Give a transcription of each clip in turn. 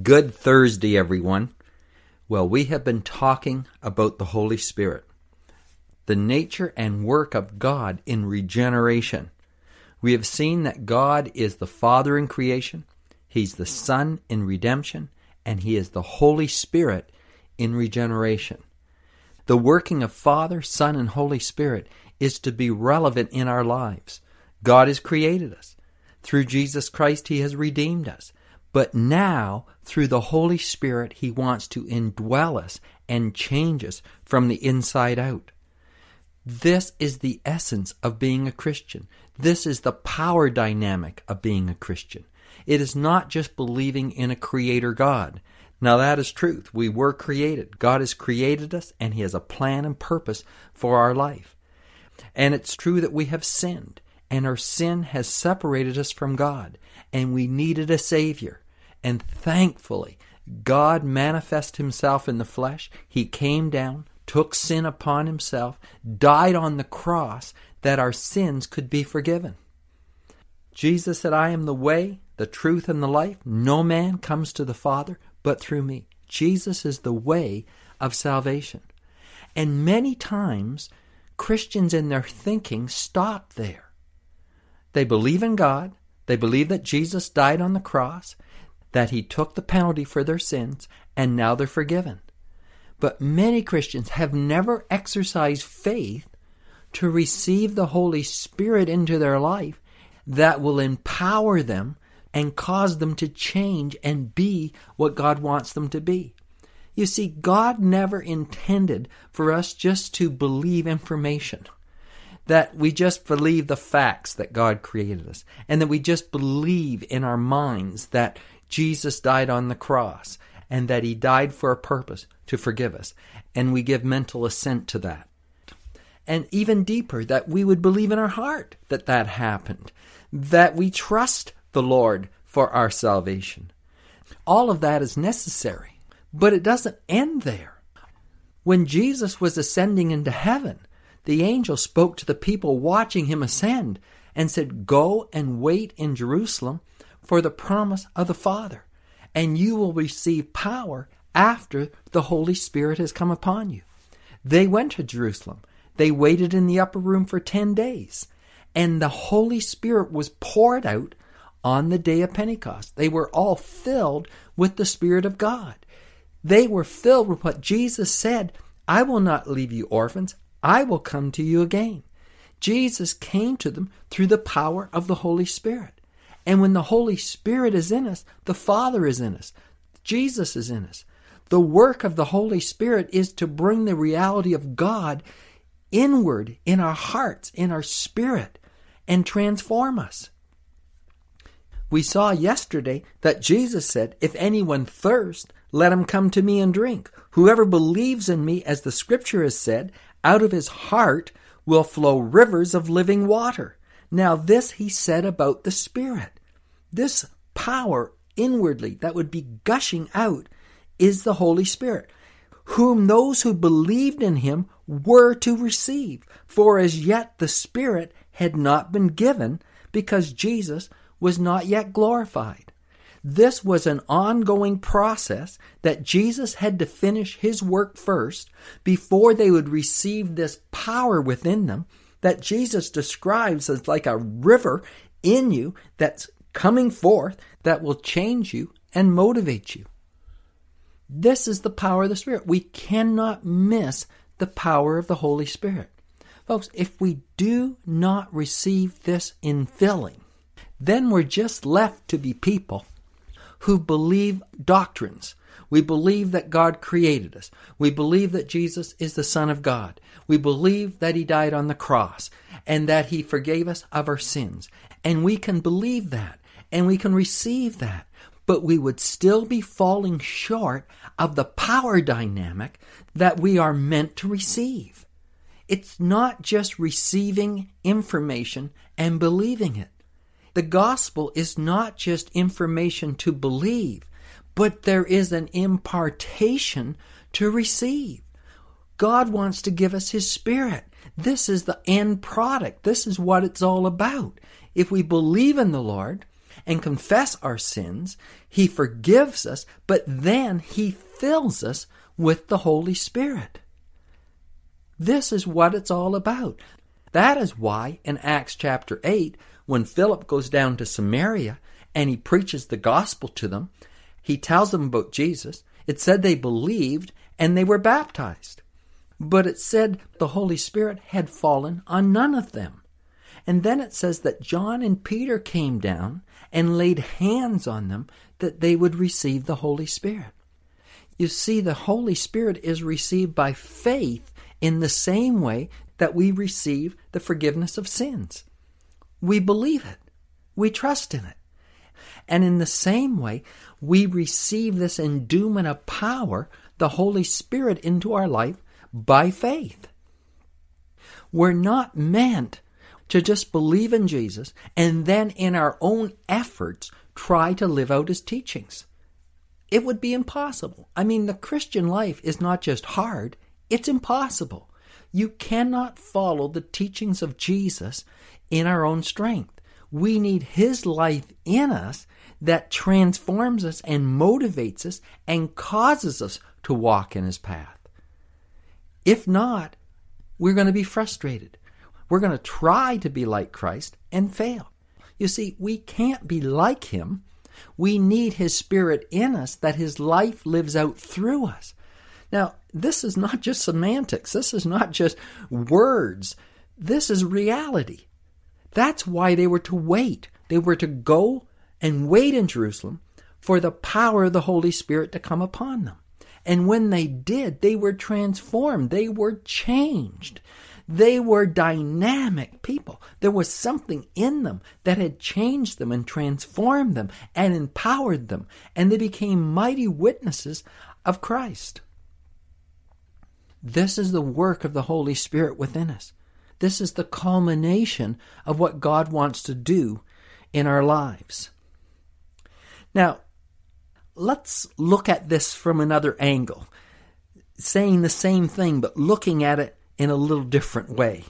Good Thursday, everyone. Well, we have been talking about the Holy Spirit, the nature and work of God in regeneration. We have seen that God is the Father in creation, He's the Son in redemption, and He is the Holy Spirit in regeneration. The working of Father, Son, and Holy Spirit is to be relevant in our lives. God has created us. Through Jesus Christ, He has redeemed us. But now, through the Holy Spirit, He wants to indwell us and change us from the inside out. This is the essence of being a Christian. This is the power dynamic of being a Christian. It is not just believing in a creator God. Now, that is truth. We were created. God has created us, and He has a plan and purpose for our life. And it's true that we have sinned, and our sin has separated us from God, and we needed a Savior. And thankfully, God manifested himself in the flesh. He came down, took sin upon himself, died on the cross that our sins could be forgiven. Jesus said, I am the way, the truth, and the life. No man comes to the Father but through me. Jesus is the way of salvation. And many times, Christians in their thinking stop there. They believe in God, they believe that Jesus died on the cross, that he took the penalty for their sins, and now they're forgiven. But many Christians have never exercised faith to receive the Holy Spirit into their life that will empower them and cause them to change and be what God wants them to be. You see, God never intended for us just to believe information, that we just believe the facts that God created us, and that we just believe in our minds that Jesus died on the cross and that he died for a purpose to forgive us. And we give mental assent to that. And even deeper, that we would believe in our heart that that happened, that we trust the Lord for our salvation. All of that is necessary, but it doesn't end there. When Jesus was ascending into heaven, the angel spoke to the people watching him ascend and said, Go and wait in Jerusalem for the promise of the Father, and you will receive power after the Holy Spirit has come upon you. They went to Jerusalem. They waited in the upper room for 10 days, and the Holy Spirit was poured out on the day of Pentecost. They were all filled with the Spirit of God. They were filled with what Jesus said I will not leave you orphans, I will come to you again. Jesus came to them through the power of the Holy Spirit. And when the Holy Spirit is in us, the Father is in us, Jesus is in us. The work of the Holy Spirit is to bring the reality of God inward in our hearts, in our spirit, and transform us. We saw yesterday that Jesus said, If anyone thirst, let him come to me and drink. Whoever believes in me, as the scripture has said, out of his heart will flow rivers of living water. Now, this he said about the Spirit. This power inwardly that would be gushing out is the Holy Spirit, whom those who believed in him were to receive. For as yet the Spirit had not been given because Jesus was not yet glorified. This was an ongoing process that Jesus had to finish his work first before they would receive this power within them that Jesus describes as like a river in you that's coming forth that will change you and motivate you. This is the power of the Spirit. We cannot miss the power of the Holy Spirit. Folks, if we do not receive this infilling, then we're just left to be people who believe doctrines we believe that God created us. We believe that Jesus is the Son of God. We believe that He died on the cross and that He forgave us of our sins. And we can believe that and we can receive that. but we would still be falling short of the power dynamic that we are meant to receive. It's not just receiving information and believing it. The gospel is not just information to believe, but there is an impartation to receive. God wants to give us His Spirit. This is the end product. This is what it's all about. If we believe in the Lord and confess our sins, He forgives us, but then He fills us with the Holy Spirit. This is what it's all about. That is why in Acts chapter 8, when Philip goes down to Samaria and he preaches the gospel to them, he tells them about Jesus. It said they believed and they were baptized. But it said the Holy Spirit had fallen on none of them. And then it says that John and Peter came down and laid hands on them that they would receive the Holy Spirit. You see, the Holy Spirit is received by faith in the same way that we receive the forgiveness of sins. We believe it, we trust in it. And in the same way, we receive this endowment of power, the Holy Spirit, into our life by faith. We're not meant to just believe in Jesus and then in our own efforts try to live out his teachings. It would be impossible. I mean, the Christian life is not just hard, it's impossible. You cannot follow the teachings of Jesus in our own strength. We need His life in us that transforms us and motivates us and causes us to walk in His path. If not, we're going to be frustrated. We're going to try to be like Christ and fail. You see, we can't be like Him. We need His Spirit in us that His life lives out through us. Now, this is not just semantics. This is not just words. This is reality. That's why they were to wait. They were to go and wait in Jerusalem for the power of the Holy Spirit to come upon them. And when they did, they were transformed. They were changed. They were dynamic people. There was something in them that had changed them and transformed them and empowered them. And they became mighty witnesses of Christ. This is the work of the Holy Spirit within us. This is the culmination of what God wants to do in our lives. Now, let's look at this from another angle, saying the same thing, but looking at it in a little different way.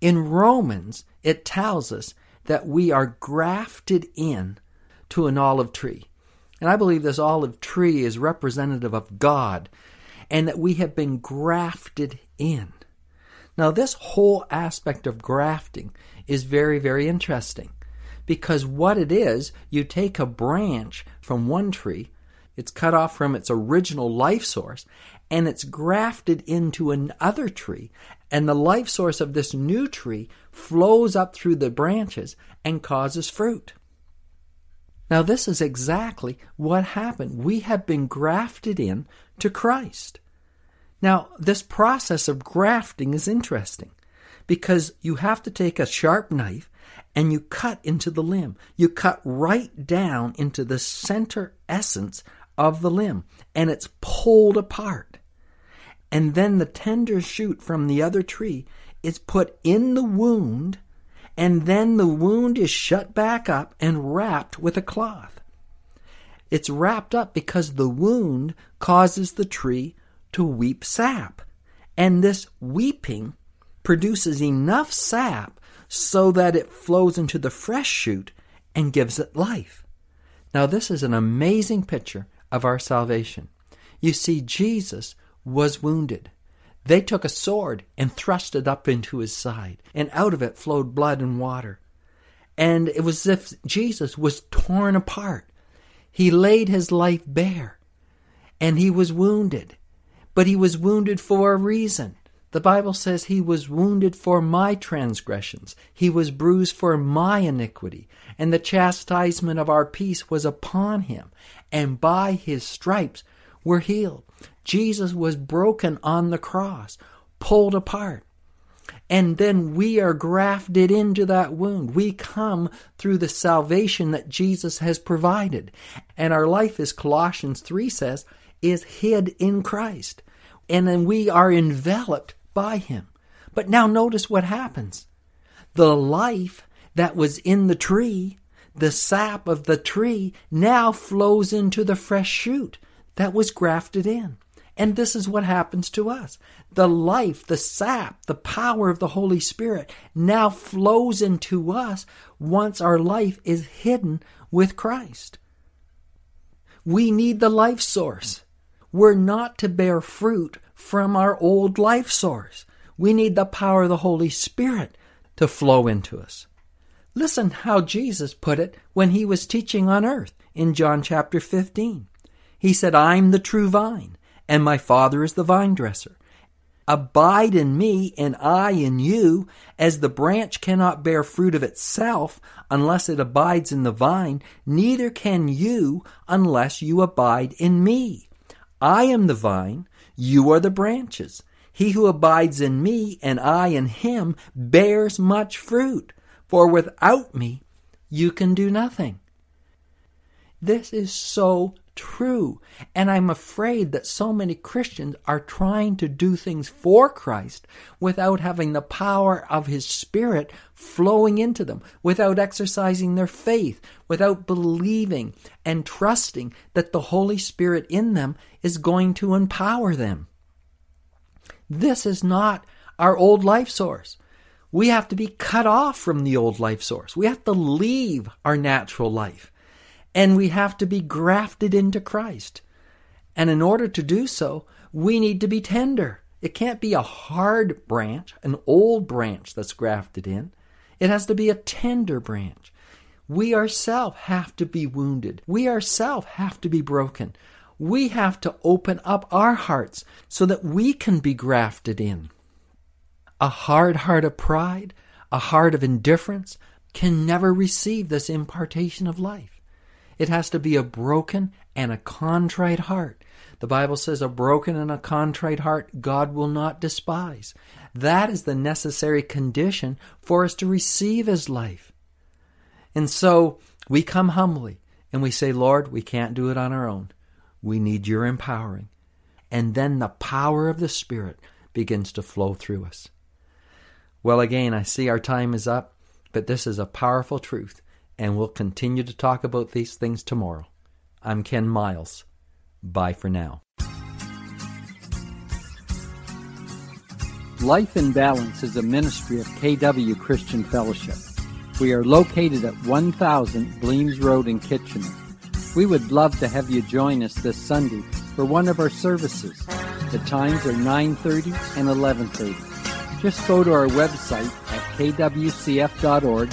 In Romans, it tells us that we are grafted in to an olive tree. And I believe this olive tree is representative of God and that we have been grafted in. Now, this whole aspect of grafting is very, very interesting because what it is, you take a branch from one tree, it's cut off from its original life source, and it's grafted into another tree, and the life source of this new tree flows up through the branches and causes fruit. Now, this is exactly what happened. We have been grafted in to Christ. Now, this process of grafting is interesting because you have to take a sharp knife and you cut into the limb. You cut right down into the center essence of the limb and it's pulled apart. And then the tender shoot from the other tree is put in the wound and then the wound is shut back up and wrapped with a cloth. It's wrapped up because the wound causes the tree to weep sap. And this weeping produces enough sap so that it flows into the fresh shoot and gives it life. Now, this is an amazing picture of our salvation. You see, Jesus was wounded. They took a sword and thrust it up into his side, and out of it flowed blood and water. And it was as if Jesus was torn apart. He laid his life bare, and he was wounded. But he was wounded for a reason. The Bible says he was wounded for my transgressions, he was bruised for my iniquity, and the chastisement of our peace was upon him, and by his stripes we're healed. Jesus was broken on the cross, pulled apart. And then we are grafted into that wound. We come through the salvation that Jesus has provided. And our life, as Colossians 3 says, is hid in Christ. And then we are enveloped by Him. But now notice what happens. The life that was in the tree, the sap of the tree, now flows into the fresh shoot that was grafted in. And this is what happens to us. The life, the sap, the power of the Holy Spirit now flows into us once our life is hidden with Christ. We need the life source. We're not to bear fruit from our old life source. We need the power of the Holy Spirit to flow into us. Listen how Jesus put it when he was teaching on earth in John chapter 15. He said, I'm the true vine and my Father is the vine dresser. Abide in me, and I in you, as the branch cannot bear fruit of itself unless it abides in the vine, neither can you unless you abide in me. I am the vine, you are the branches. He who abides in me, and I in him, bears much fruit, for without me you can do nothing. This is so true. And I'm afraid that so many Christians are trying to do things for Christ without having the power of His Spirit flowing into them, without exercising their faith, without believing and trusting that the Holy Spirit in them is going to empower them. This is not our old life source. We have to be cut off from the old life source. We have to leave our natural life and we have to be grafted into Christ. And in order to do so, we need to be tender. It can't be a hard branch, an old branch that's grafted in. It has to be a tender branch. We ourselves have to be wounded. We ourselves have to be broken. We have to open up our hearts so that we can be grafted in. A hard heart of pride, a heart of indifference, can never receive this impartation of life. It has to be a broken and a contrite heart. The Bible says, a broken and a contrite heart God will not despise. That is the necessary condition for us to receive His life. And so we come humbly and we say, Lord, we can't do it on our own. We need your empowering. And then the power of the Spirit begins to flow through us. Well, again, I see our time is up, but this is a powerful truth and we'll continue to talk about these things tomorrow. I'm Ken Miles. Bye for now. Life in Balance is a ministry of KW Christian Fellowship. We are located at 1000 Bleams Road in Kitchener. We would love to have you join us this Sunday for one of our services. The times are 9:30 and 11:30. Just go to our website at kwcf.org